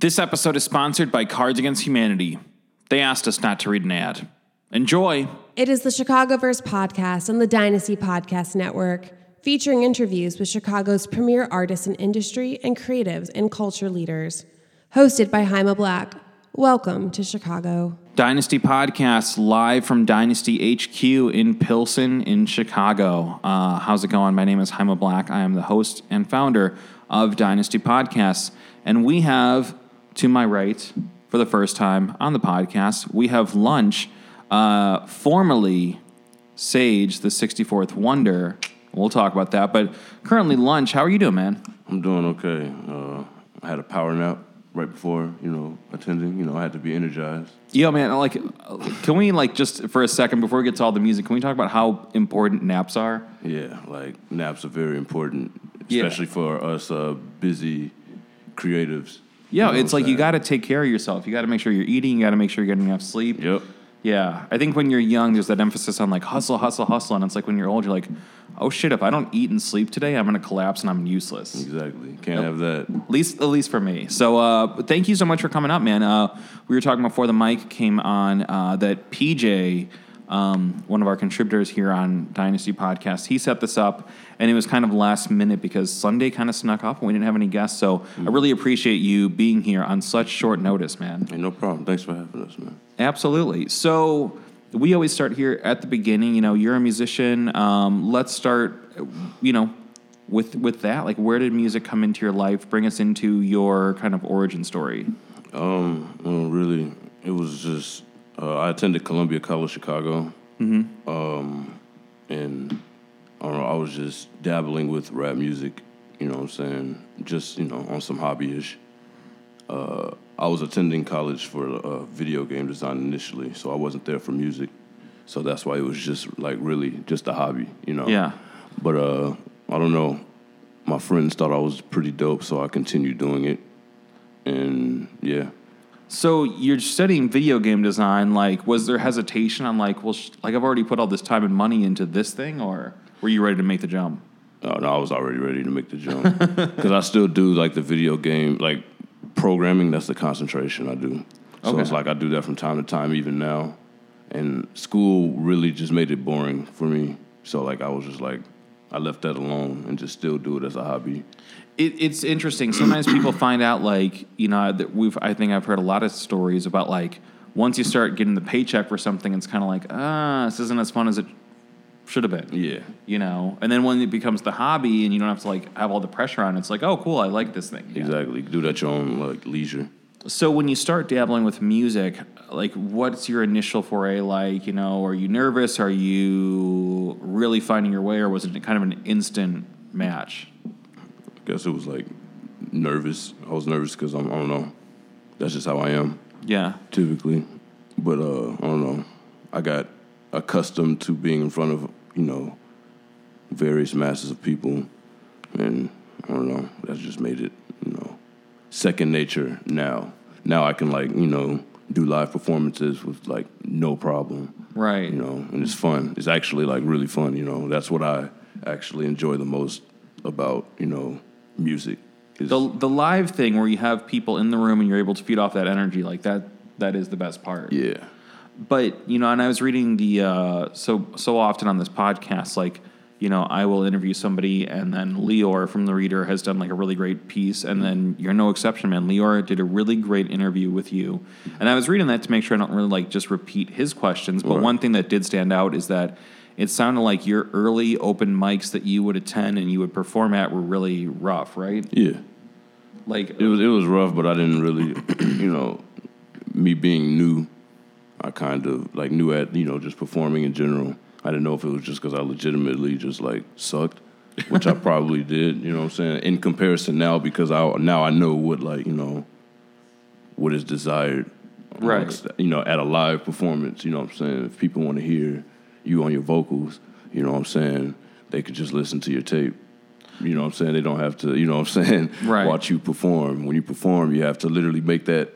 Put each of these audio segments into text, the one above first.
This episode is sponsored by Cards Against Humanity. They asked us not to read an ad. Enjoy. It is the Chicagoverse podcast on the Dynasty Podcast Network, featuring interviews with Chicago's premier artists in industry and creatives and culture leaders. Hosted by Jaime Black. Welcome to Chicago. Dynasty Podcasts live from Dynasty HQ in Pilsen in Chicago. Uh, how's it going? My name is Jaime Black. I am the host and founder of Dynasty Podcasts. And we have, to my right, for the first time on the podcast, we have Lunxch, uh, formerly Sage, the 64th Wonder. We'll talk about that. But currently, Lunxch, how are you doing, man? I'm doing okay. Uh, I had a power nap right before, you know, attending. You know, I had to be energized. Yo, man, like, can we, like, just for a second, before we get to all the music, can we talk about how important naps are? Yeah, like naps are very important, Yeah. especially for us uh, busy creatives. Yeah, it's like you got to take care of yourself. You got to make sure you're eating. You got to make sure you're getting enough sleep. Yep. Yeah, I think when you're young, there's that emphasis on like hustle, hustle, hustle, and it's like when you're old, you're like, oh shit, if I don't eat and sleep today, I'm gonna collapse and I'm useless. Exactly. Can't have that. At least, at least for me. So, uh, thank you so much for coming up, man. Uh, we were talking before the mic came on uh, that PJ, um, one of our contributors here on Dynasty Podcast, he set this up, and it was kind of last minute because Sunday kind of snuck up and we didn't have any guests. So, I really appreciate you being here on such short notice, man. Hey, no problem. Thanks for having us, man. Absolutely. So we always start here at the beginning. You know, you're a musician. Um, let's start. You know, with with that. Like, where did music come into your life? Bring us into your kind of origin story. Um, well, really, it was just uh, I attended Columbia College Chicago. Mm-hmm. Um, and I don't know, I was just dabbling with rap music. You know what I'm saying? Just you know, on some hobby-ish. Uh, I was attending college for uh, video game design initially, so I wasn't there for music. So that's why it was just like really just a hobby, you know. Yeah. But uh, I don't know. My friends thought I was pretty dope, so I continued doing it. And yeah, So you're studying video game design. Like, was there hesitation on like, well, sh- like I've already put all this time and money into this thing, or were you ready to make the jump? Oh, no, I was already ready to make the jump because I still do like the video game, like programming. That's the concentration I do. So Okay. it's like I do that from time to time, even now. And school really just made it boring for me. So like I was just like, I left that alone and just still do it as a hobby. It, it's interesting. Sometimes people find out, like you know, that we've. I think I've heard a lot of stories about like once you start getting the paycheck for something, it's kind of like ah, this isn't as fun as it should have been. Yeah, You know, and then when it becomes the hobby and you don't have to like have all the pressure on, it, it's like oh, cool, I like this thing. Exactly. Do that your own like leisure. So when you start dabbling with music, like what's your initial foray like? You know, are you nervous? Are you really finding your way, or was it kind of an instant match? I guess it was like nervous. I was nervous because I'm I don't know. That's just how I am. Yeah. typically. But uh, I don't know. I got accustomed to being in front of you know various masses of people, and I don't know. That's just made it you know second nature now. Now I can like you know do live performances with like no problem. Right. You know, and it's fun. It's actually like really fun. You know, that's what I actually enjoy the most about you know music. Is, the the live thing where you have people in the room and you're able to feed off that energy like that that is the best part yeah. but you know and i was reading the uh, so so often on this podcast like you know i will interview somebody and then Leor from the reader has done like a really great piece and then you're no exception man Leor did a really great interview with you and i was reading that to make sure i don't really like just repeat his questions but Right. one thing that did stand out is that it sounded like your early open mics that you would attend and you would perform at were really rough right Yeah. like It was it was rough, but I didn't really, you know, me being new, I kind of like knew at you know just performing in general. I didn't know if it was just because I legitimately just like sucked, which I probably did. You know what I'm saying? In comparison now, because I now I know what like you know what is desired, Right. You know, at a live performance. You know what I'm saying? If people want to hear you on your vocals, you know what I'm saying, they could just listen to your tape. You know what I'm saying? They don't have to, you know what I'm saying, Right. watch you perform. When you perform, you have to literally make that,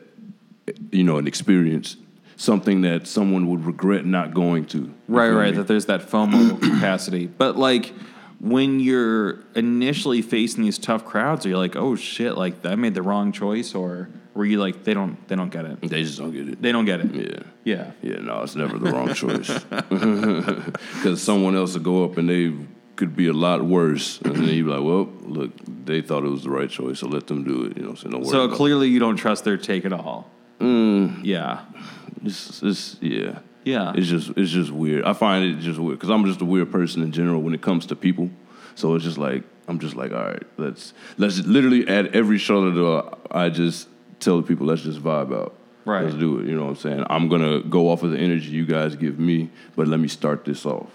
you know, an experience, something that someone would regret not going to. Right, right. That there's that FOMO capacity. But like when you're initially facing these tough crowds, are you like, oh shit, like I made the wrong choice, or Were you like they don't they don't get it? They just don't get it. They don't get it. Yeah. Yeah. Yeah, no, it's never the wrong choice. Because someone else will go up and they could be a lot worse. And then you're like, well, look, they thought it was the right choice, so let them do it. You know what Don't worry So about clearly you don't trust their take at all. Mm. Yeah. it. It's, it's, yeah. Yeah. It's just it's just weird. I find it just weird because I'm just a weird person in general when it comes to people. So it's just like I'm just like, all right, let's let's literally at every show that I just tell the people let's just vibe out. Right. Let's do it. You know what I'm saying? I'm gonna go off of the energy you guys give me, but let me start this off.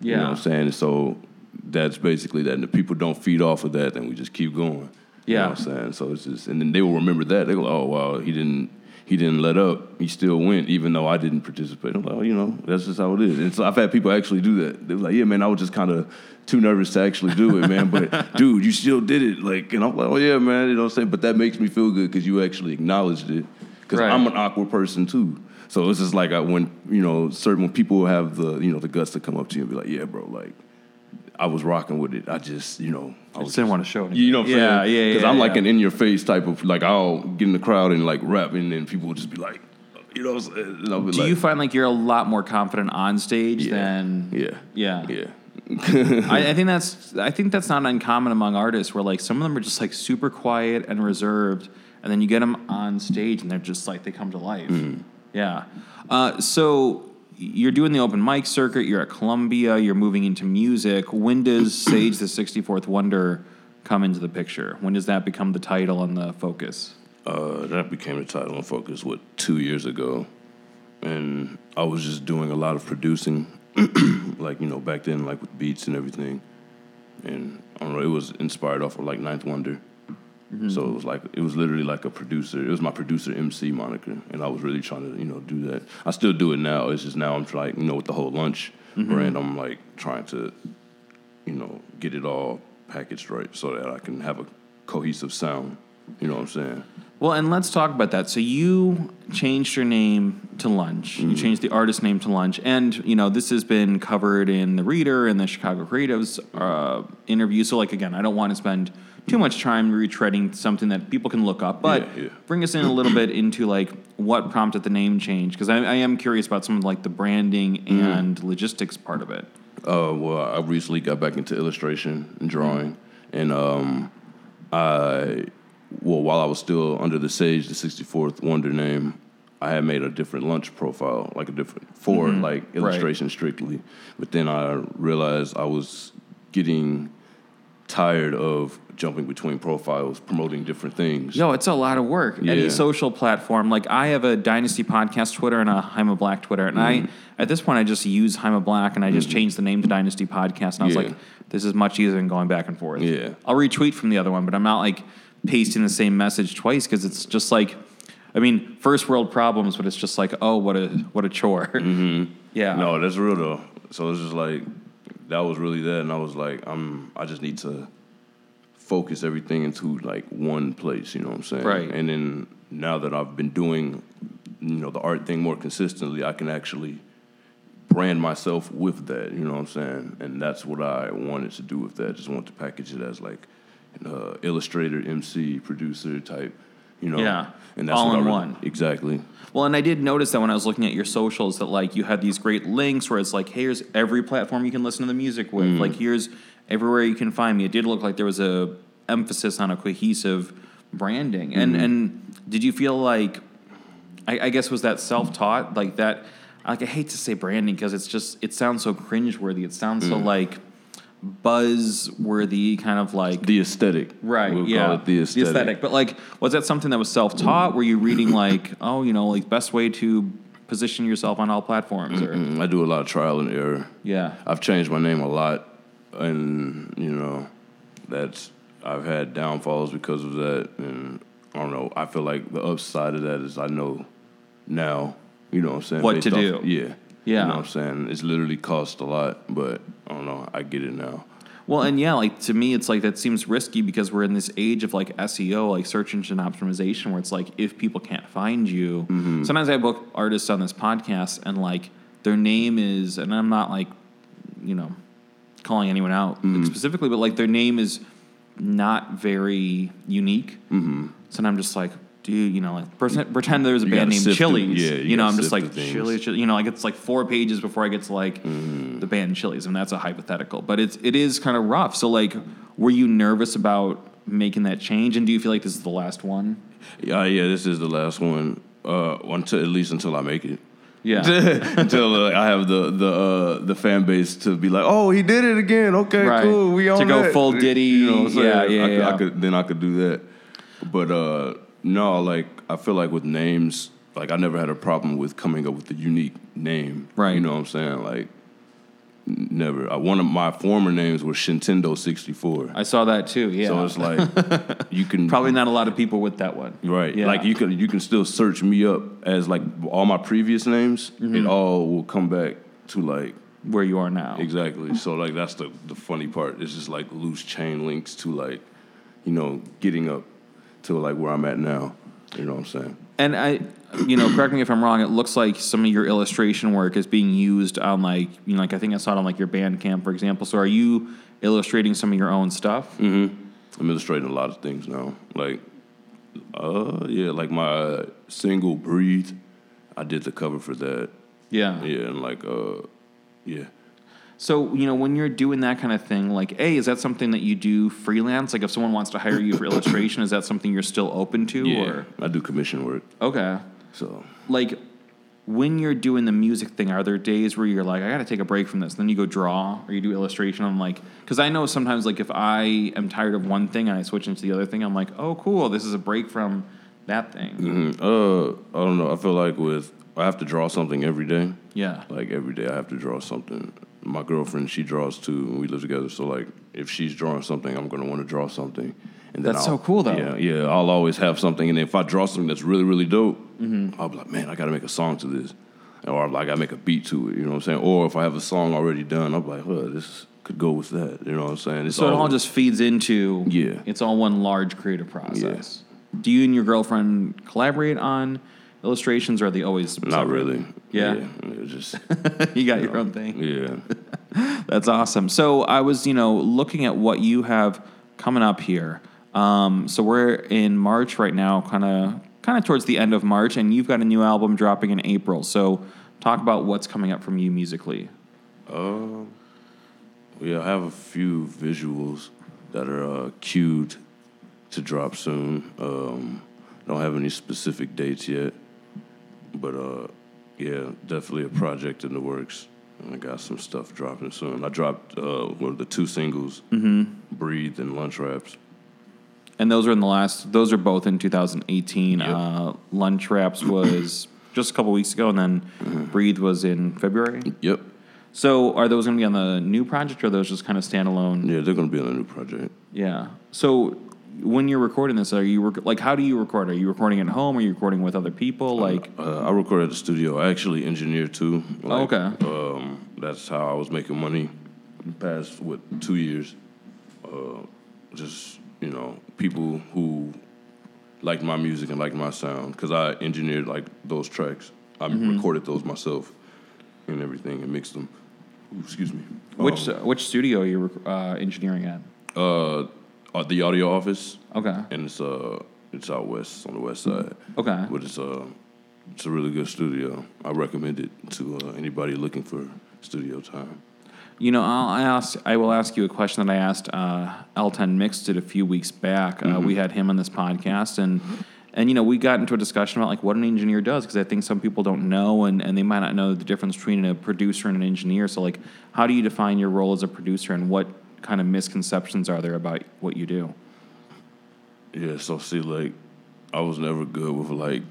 You know Yeah. what I'm saying? So that's basically that. And if people don't feed off of that, then we just keep going. You Yeah. know what I'm saying? So it's just and then they will remember that. They go, Oh wow, he didn't he didn't let up. He still went, even though I didn't participate. I'm like, oh, you know, that's just how it is. And so I've had people actually do that. They were like, yeah, man, I was just kind of too nervous to actually do it, man. But dude, you still did it. Like, and I'm like, oh yeah, man. You know what I'm saying? But that makes me feel good because you actually acknowledged it. Because Right. I'm an awkward person too. So it's just like I, when you know certain when people have the you know the guts to come up to you and be like, yeah, bro, like I was rocking with it. I just you know I I was just didn't want to show it. you know what I'm yeah, saying? Yeah, yeah, Because I'm like yeah. an in your face type of like I'll get in the crowd and like rap and then people will just be like, you know, what I'm saying? Be Do like, you find like you're a lot more confident on stage Yeah. than yeah, yeah yeah, I, I think that's I think that's not uncommon among artists where like some of them are just like super quiet and reserved, and then you get them on stage and they're just like they come to life. Mm-hmm. Yeah. Uh, so you're doing the open mic circuit. You're at Columbia. You're moving into music. When does Sage the 64th Wonder come into the picture? When does that become the title and the focus? Uh, that became the title and focus what two years ago, and I was just doing a lot of producing, like you know back then like with beats and everything, and I don't know it was inspired off of like Ninth Wonder, Mm-hmm. so it was like it was literally like a producer. It was my producer MC moniker, and I was really trying to you know do that. I still do it now. It's just now I'm trying you know with the whole Lunxch mm-hmm. brand. I'm like trying to you know get it all packaged right so that I can have a cohesive sound. You know what I'm saying? Well, and let's talk about that. So you changed your name to Lunxch. You changed the artist name to Lunxch, and you know this has been covered in the Reader and the Chicago Creatives uh, interview. So, like again, I don't want to spend too much time retreading something that people can look up, but Yeah, yeah. bring us in a little bit into like what prompted the name change because I, I am curious about some of like the branding and logistics part of it. Uh, well, I recently got back into illustration and drawing, and um, I, well, while I was still under the Sage, the 64th Wonder name, I had made a different Lunxch profile, like a different for like illustration strictly. But then I realized I was getting tired of jumping between profiles, promoting different things. Yo, it's a lot of work. Any social platform. Like I have a Dynasty podcast Twitter and a Jaime Black Twitter, and Mm-hmm. I at this point I just use Jaime Black and I just changed the name to Dynasty Podcast, and I was Yeah. like, this is much easier than going back and forth. Yeah. I'll retweet from the other one, but I'm not like pasting the same message twice because it's just like, I mean, first world problems, but it's just like, oh, what a what a chore. Mm-hmm. Yeah. No, that's real though. So it's just like that was really that, and I was like, I'm. I just need to focus everything into like one place. You know what I'm saying? Right. And then now that I've been doing, you know, the art thing more consistently, I can actually brand myself with that. You know what I'm saying? And that's what I wanted to do with that. Just want to package it as like uh, illustrator, MC, producer type. You know? Yeah. And that's All in really- one. Exactly. Well, and I did notice that when I was looking at your socials that like you had these great links where it's like, hey, here's every platform you can listen to the music with. Mm. Like here's everywhere you can find me. It did look like there was a emphasis on a cohesive branding. And Mm-hmm. and did you feel like I, I guess was that self taught like that? Like I hate to say branding because it's just it sounds so cringeworthy. It sounds Mm. so like buzzworthy, kind of like The aesthetic. Right. We'll yeah. call it the aesthetic. aesthetic But like, was that something that was self-taught? Were you reading like, oh, you know, like best way to position yourself on all platforms? Or I do a lot of trial and error. yeah, I've changed my name a lot, and you know, that's I've had downfalls because of that, and I don't know. I feel like the upside of that is I know now. You know what I'm saying? What based to off- do. yeah. Yeah. You know what I'm saying? It's literally cost a lot, but I don't know. I get it now. Well, and yeah, like to me, it's like that seems risky because we're in this age of like SEO, like search engine optimization, where it's like if people can't find you, Mm-hmm. sometimes I book artists on this podcast and like their name is, and I'm not like, you know, calling anyone out Mm-hmm. specifically, but like their name is not very unique. Mm-hmm. So then I'm just like, dude, you know, like pretend, pretend there's a You band named Chili's. yeah, you, you know, I'm just like. Chili's, Chili's. You know, like it's like four pages before I get to like Mm-hmm. the band Chili's, and that's a hypothetical. But it's it is kind of rough. So like, were you nervous about making that change? And do you feel like this is the last one? Yeah, yeah. This is the last one. Uh, until at least until I make it. Yeah. until uh, I have the the uh, the fan base to be like, oh, he did it again. Okay, Right. cool. We To go that." full Diddy, You know what I'm saying? yeah, yeah, I yeah. I could then I could do that. But uh, no, like I feel like with names, like I never had a problem with coming up with a unique name. Right. You know what I'm saying? Like never. Uh, one of my former names was Shintendo 64. I saw that too. Yeah. So it's like you can Probably not a lot of people with that one. Right. Yeah. Like you can you can still search me up as like all my previous names. Mm-hmm. It all will come back to like where you are now. exactly. So like that's the the funny part. It's just like loose chain links to like, you know, getting up to like where I'm at now. You know what I'm saying? And I, you know, correct me if I'm wrong. It looks like some of your illustration work is being used on like, you know, like I think I saw it on like your Bandcamp, for example. So are you illustrating some of your own stuff? I'm illustrating a lot of things now. Like, uh, yeah, like my single "Breathe," I did the cover for that. Yeah. Yeah, and like, uh, yeah. So you know, when you're doing that kind of thing, like, a, is that something that you do freelance? Like, if someone wants to hire you for illustration, is that something you're still open to? Yeah, Or I do commission work. okay, So like. When you're doing the music thing, are there days where you're like, I got to take a break from this? Then you go draw or you do illustration. I'm like, because I know sometimes, like, if I am tired of one thing and I switch into the other thing, I'm like, oh, cool, this is a break from that thing. Mm, Uh, I don't know. I feel like with I have to draw something every day. Yeah. Like every day, I have to draw something. My girlfriend, she draws too, and we live together. So like, if she's drawing something, I'm gonna want to draw something. And then That's I'll- so cool, though. Yeah, yeah. I'll always have something, and if I draw something that's really, really dope, Mm-hmm. I'll be like, man, I got to make a song to this, or i like I make a beat to it. You know what I'm saying? Or if I have a song already done, I'm like, well, this could go with that. You know what I'm saying? It's So it all just feeds into Yeah. It's all one large creative process. Yeah. Do you and your girlfriend collaborate on illustrations, or are they always not really. Yeah. It's just you got your own thing. yeah. That's awesome. So I was, you know, looking at what you have coming up here. Um, so we're in March right now, kind of, kind of towards the end of March, and you've got a new album dropping in April. So talk about what's coming up from you musically. Yeah, I have a few visuals that are uh, queued to drop soon. Um, don't have any specific dates yet, but uh, yeah, definitely a project in the works. And I got some stuff dropping soon. I dropped uh, one of the two singles, "Breathe" and "Lunch Wraps." And those are in the last. Those are both in 2018. Yep. Uh, Lunch Wraps was just a couple weeks ago, and then Mm-hmm. Breathe was in February. Yep. So are those going to be on the new project, or are those just kind of standalone? Yeah, they're gonna be on the new project. Yeah. So when you're recording this, are you rec- like how do you record? Are you recording at home? Are you recording with other people? Like Uh, I record at the studio. I actually engineer too. Oh, okay. Um, that's how I was making money the past what two years. Uh, just you know, people who liked my music and liked my sound because I engineered like those tracks. I Mm-hmm. recorded those myself and everything and mixed them. Ooh, excuse me. which Um, which studio are you uh, engineering at? uh, uh, the audio office, Okay. and it's uh, it's out west on the west side. Okay. but it's uh, it's a really good studio. I recommend it to uh, anybody looking for studio time. You know, I'll ask. I will ask you a question that I asked uh, L10MixedIt a few weeks back. Uh, we had him on this podcast, and and you know, we got into a discussion about like what an engineer does because I think some people don't know, and and they might not know the difference between a producer and an engineer. So, like, how do you define your role as a producer, and what kind of misconceptions are there about what you do? Yeah, so see, like, I was never good with like,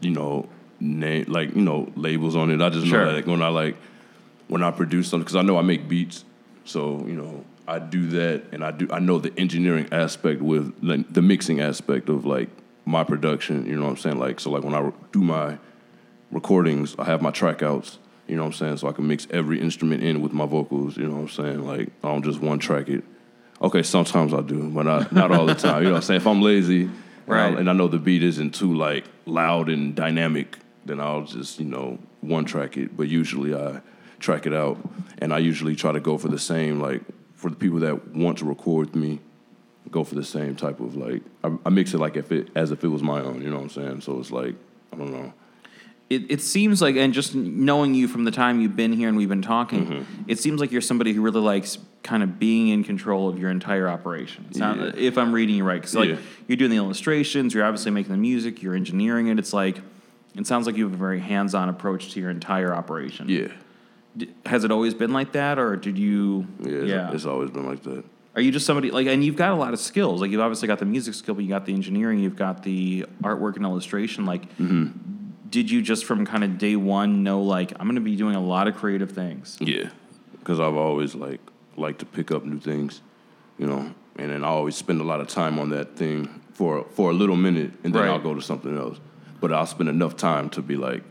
you know, name like you know labels on it. I just Sure. know that like, when I like when I produce something because I know I make beats, so you know I do that, and I do I know the engineering aspect with like, the mixing aspect of like my production. You know what I'm saying? Like, so like when I do my recordings, I have my track outs. You know what I'm saying? So I can mix every instrument in with my vocals. You know what I'm saying? Like I don't just one track it. Okay, sometimes I do, but not not all the time. You know what I'm saying? If I'm lazy, and I- Right. and I know the beat isn't too like loud and dynamic, then I'll just you know one track it. But usually I track it out, and I usually try to go for the same like for the people that want to record with me, go for the same type of like I, I mix it like if it as if it was my own. You know what I'm saying? So it's like I don't know. It, it seems like, and just knowing you from the time you've been here and we've been talking, Mm-hmm. it seems like you're somebody who really likes kind of being in control of your entire operation. Not- Yeah. if I'm reading you right, because like Yeah. you're doing the illustrations, you're obviously making the music, you're engineering it. It's like it sounds like you have a very hands-on approach to your entire operation. Yeah, D- Has it always been like that, or did you? yeah, it's, it's always been like that. Are you just somebody like, and you've got a lot of skills. Like you've obviously got the music skill, but you got the engineering, you've got the artwork and illustration. Like, Mm-hmm. Did you just from kind of day one know like I'm to be doing a lot of creative things? Yeah, because I've always like liked to pick up new things, you know, and then I always spend a lot of time on that thing for for a little minute, and then Right. I'll go to something else. But I'll spend enough time to be like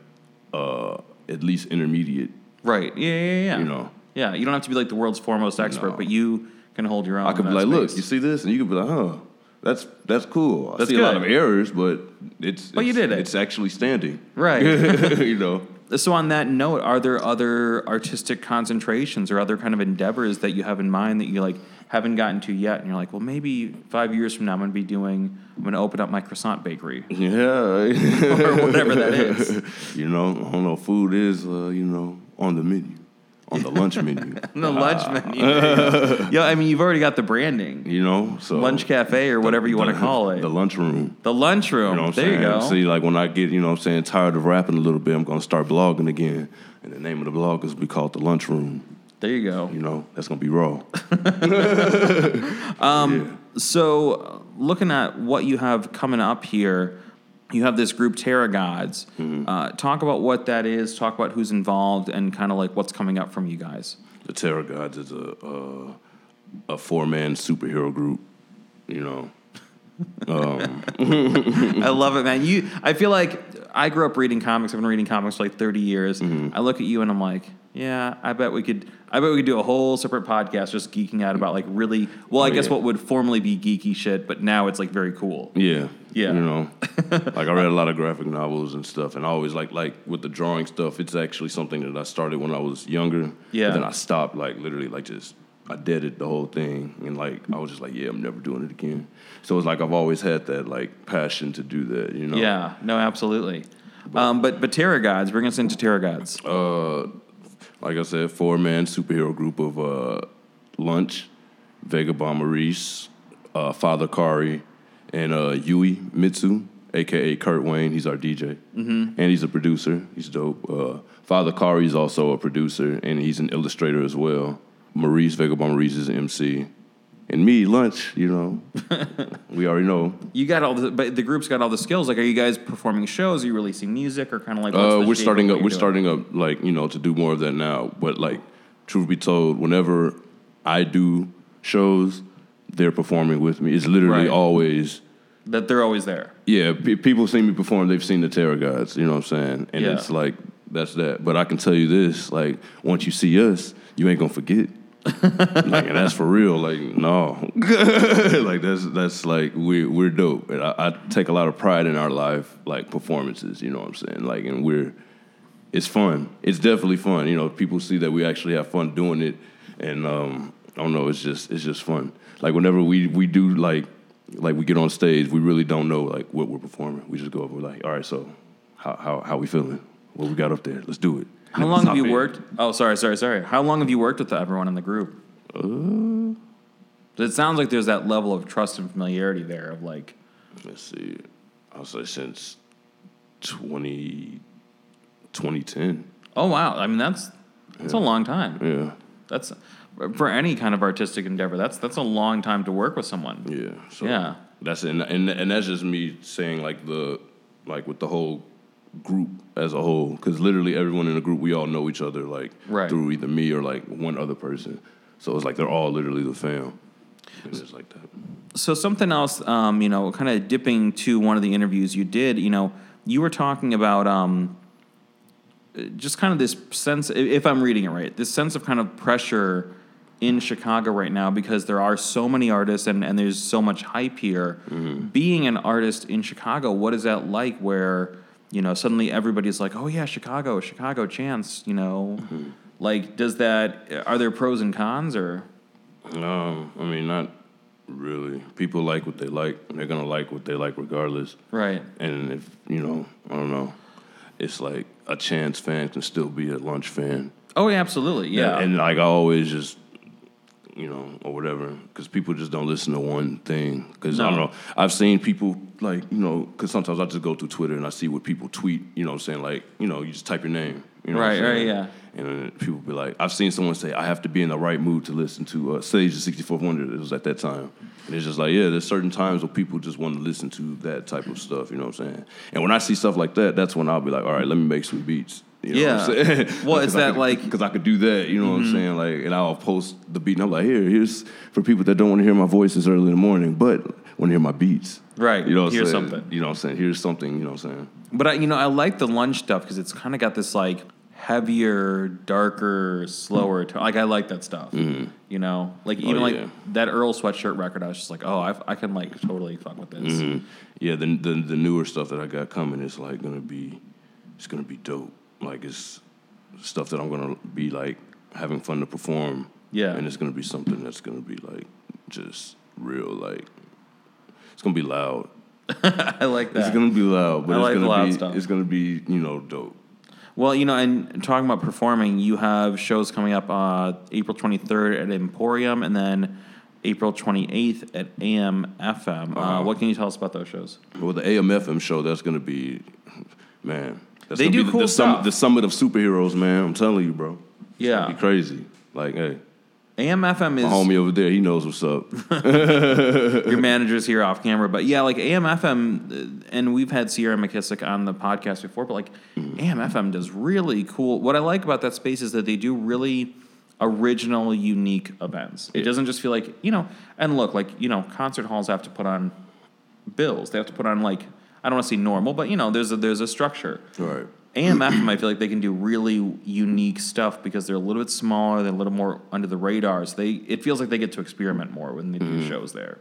uh, at least intermediate. Right. Yeah. Yeah. Yeah. You know. Yeah. You don't have to be like the world's foremost expert, No. but you can hold your own. I could be like, look, you see this, and you could be like, huh, that's that's cool. I That's see a lot of errors, but it's But you did it. It's actually standing, right. you know. so on that note, are there other artistic concentrations or other kind of endeavors that you have in mind that you like haven't gotten to yet, and you're like, well, maybe five years from now, I'm going to be doing, I'm going to open up my croissant bakery. Yeah, or whatever that is. you know, I don't know. Food is, uh, you know, on the menu, on the lunch menu. The lunch menu. yeah, I mean, you've already got the branding, You know, so lunch cafe or whatever you want to call it. the lunchroom. The lunchroom. You know what I'm there saying? you go. See, like when I get, you know what I'm saying, tired of rapping a little bit, I'm gonna start blogging again. And the name of the blog is be called The Lunchroom. there you go. You know, that's gonna be raw. So, uh, looking at what you have coming up here, you have this group Terra Godz. Mm-hmm. Uh, talk about what that is. Talk about who's involved and kind of like what's coming up from you guys. The Terra Godz is a uh, a four man superhero group. You know, I love it, man. You, I feel like I grew up reading comics. I've been reading comics for like thirty years. Mm-hmm. I look at you and I'm like, yeah, I bet we could. I bet we could do a whole separate podcast just geeking out about like really. Well, I Oh, guess yeah. what would formerly be geeky shit, but now it's like very cool. Yeah. Yeah. You know, like I read a lot of graphic novels and stuff, and I always like like with the drawing stuff. It's actually something that I started when I was younger. Yeah. But then I stopped, like literally, like just I did it the whole thing, and like I was just like, yeah, I'm never doing it again. So it's like I've always had that like passion to do that. You know. Yeah, no, absolutely. Um, but but Terra Godz, bring us into Terra Godz. Uh, like I said, four man superhero group of uh, Lunxch, Vagabond Maurice, uh, Father Kari, and uh, Yui Mitsu, aka Kurt Wayne. He's our DJ, mm-hmm. and he's a producer. He's dope. Uh, Father Kari is also a producer, and he's an illustrator as well. Maurice Vagabond Maurice is an MC, and me Lunxch. You know, we already know. You got all the, but the group's got all the skills. Like, are you guys performing shows? Are you releasing music, or kind of like? what's Uh, we're starting up. We're you're starting up, like you know, to do more of that now. But like, truth be told, whenever I do shows, they're performing with me. It's literally Right. always. That they're always there. yeah. Pe- people see me perform. They've seen the Terra Godz. You know what I'm saying? And Yeah. it's like that's that. But I can tell you this: like, once you see us, you ain't gonna forget. like, and that's for real. Like, no, like that's that's like we we're dope. And I, I take a lot of pride in our live like performances. You know what I'm saying? Like, and we're it's fun. It's definitely fun. You know, people see that we actually have fun doing it, and um, I don't know. It's just it's just fun. Like whenever we we do like like we get on stage, we really don't know like what we're performing. We just go up. We're like, all right, so how how how we feeling? What we got up there? Let's do it. How long have you worked? Oh, sorry, sorry, sorry. How long have you worked with everyone in the group? Uh, It sounds like there's that level of trust and familiarity there. Of like, let's see. I'll say since 20, 2010. oh wow, I mean that's that's a long time. Yeah, That's for any kind of artistic endeavor. That's that's a long time to work with someone. yeah. So Yeah. That's and and and that's just me saying like the like with the whole group as a whole because literally everyone in the group we all know each other like Right. through either me or like one other person. So it's like they're all literally the fam. It's like that. So something else, um, you know, kind of dipping to one of the interviews you did, you know, you were talking about um, just kind of this sense, if I'm reading it right, this sense of kind of pressure in Chicago right now because there are so many artists and, and there's so much hype here. Being an artist in Chicago, what is that like where, you know, suddenly everybody's like, oh yeah, Chicago, Chicago chance, you know? Like, does that, are there pros and cons or? Um, I mean, not Really, people like what they like. They're gonna like what they like regardless. Right. And if you know, I don't know, it's like a chance fan can still be a Lunxch fan. Oh, yeah, absolutely. Yeah. And, and, like I always just, you know, or whatever, because people just don't listen to one thing. Because I don't know, I've seen people like, you know, because sometimes I just go through Twitter and I see what people tweet. You know, I'm saying like, you know, you just type your name. You know Right, right, yeah. And then people be like, I've seen someone say, I have to be in the right mood to listen to uh, Sage the 64th Wonder. It was at that time. And it's just like, yeah, there's certain times where people just want to listen to that type of stuff. You know what I'm saying? And when I see stuff like that, that's when I'll be like, all right, let me make some beats. You know what I'm Yeah. saying? Well, it's that, like- because I could do that. You know what Mm-hmm. I'm saying? Like, and I'll post the beat, and I'm like, here, here's for people that don't want to hear my voices early in the morning, but want to hear my beats. Right. You know what Here's saying? something. You know what I'm saying? Here's something. You know what I'm saying? But I, you know, I like the Lunxch stuff because it's kind of got this like heavier, darker, slower tone. Like I like that stuff. You know, like even like yeah. that Earl Sweatshirt record. I was just like, oh, I, I can like totally fuck with this. Mhm. Yeah, the, the the newer stuff that I got coming is like gonna be, it's gonna be dope. Like it's stuff that I'm gonna be like having fun to perform. Yeah. and it's gonna be something that's gonna be like just real. Like it's gonna be loud. I like that. It's gonna be loud, but I it's like gonna loud be stuff. it's gonna be you know dope. Well, you know, and talking about performing, you have shows coming up uh, April 23rd at Emporium and then April 28th at AM FM. uh Uh-huh. what can you tell us about those shows? Well, the AMFM show that's gonna be, man. That's They do be the, cool the, summit, stuff. the summit of superheroes, man. I'm telling you, bro. It's Yeah. be crazy. Like, hey, AMFM is my homie over there, he knows what's up. your manager's here off camera, but yeah, like AMFM, uh, and we've had Ciera McKissick on the podcast before, but like AM FM does really cool. What I like about that space is that they do really original, unique events. It doesn't just feel like you know. And look, like you know, concert halls have to put on bills. They have to put on like I don't want to say normal, but you know, there's a there's a structure. right. AMF, I feel like they can do really unique stuff because they're a little bit smaller, they're a little more under the radar. So they it feels like they get to experiment more when they do shows there.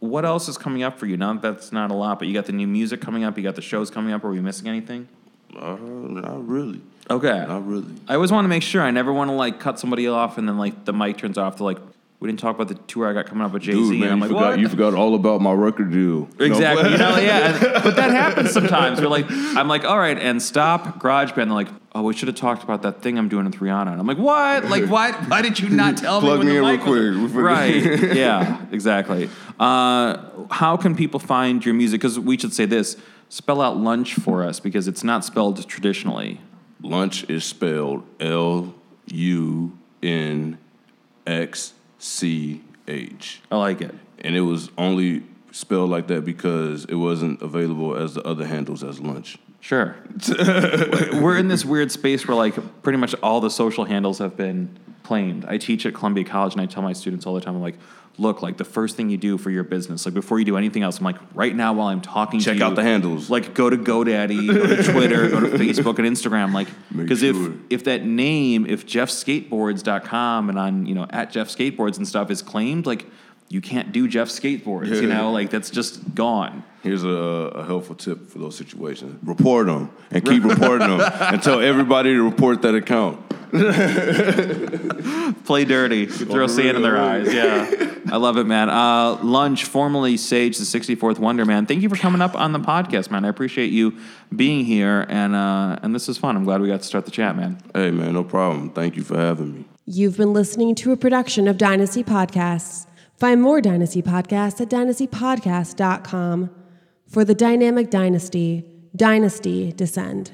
What else is coming up for you? Now that's not a lot, but you got the new music coming up, you got the shows coming up. Are we missing anything? Uh, not really. Okay. Not really. I always want to make sure. I never want to like cut somebody off and then like the mic turns off. They're like, we didn't talk about the tour I got coming up with Jay Z. Dude, And man, I'm you like, forgot, what? you forgot all about my record deal. Exactly. You know, yeah. But that happens sometimes. We're like, I'm like, all right, and stop GarageBand. They're like, oh, we should have talked about that thing I'm doing with Rihanna. And I'm like, what? Like, why? Why did you not tell Plug me? when me in real quick. Right. yeah. Exactly. Uh, how can people find your music? Because we should say this: spell out Lunxch for us because it's not spelled traditionally. Lunxch is spelled L U N X C H. I like it. And it was only spelled like that because it wasn't available as the other handles as lunch. Sure. We're in this weird space where like pretty much all the social handles have been claimed. I teach at Columbia College and I tell my students all the time, I'm like, look, like the first thing you do for your business, like before you do anything else, I'm like, right now while I'm talking Check to you, out the handles. Like go to GoDaddy, go to Twitter, go to Facebook and Instagram. Like because sure. if if that name, if jeffskateboards.com and on, you know, at Jeff Skateboards and stuff is claimed, like you can't do Jeff Skateboards, you know, like that's just gone. Here's a, a helpful tip for those situations. Report them and keep reporting them and tell everybody to report that account. play dirty, throw sand in their eyes. Yeah, I love it, man. Uh, Lunxch, formerly Sage, the 64th Wonder Man. Thank you for coming up on the podcast, man. I appreciate you being here, and uh, and this is fun. I'm glad we got to start the chat, man. Hey, man, no problem. Thank you for having me. You've been listening to a production of Dynasty Podcasts. Find more Dynasty Podcasts at dynastypodcast.com. For the dynamic dynasty, Dynasty Descend.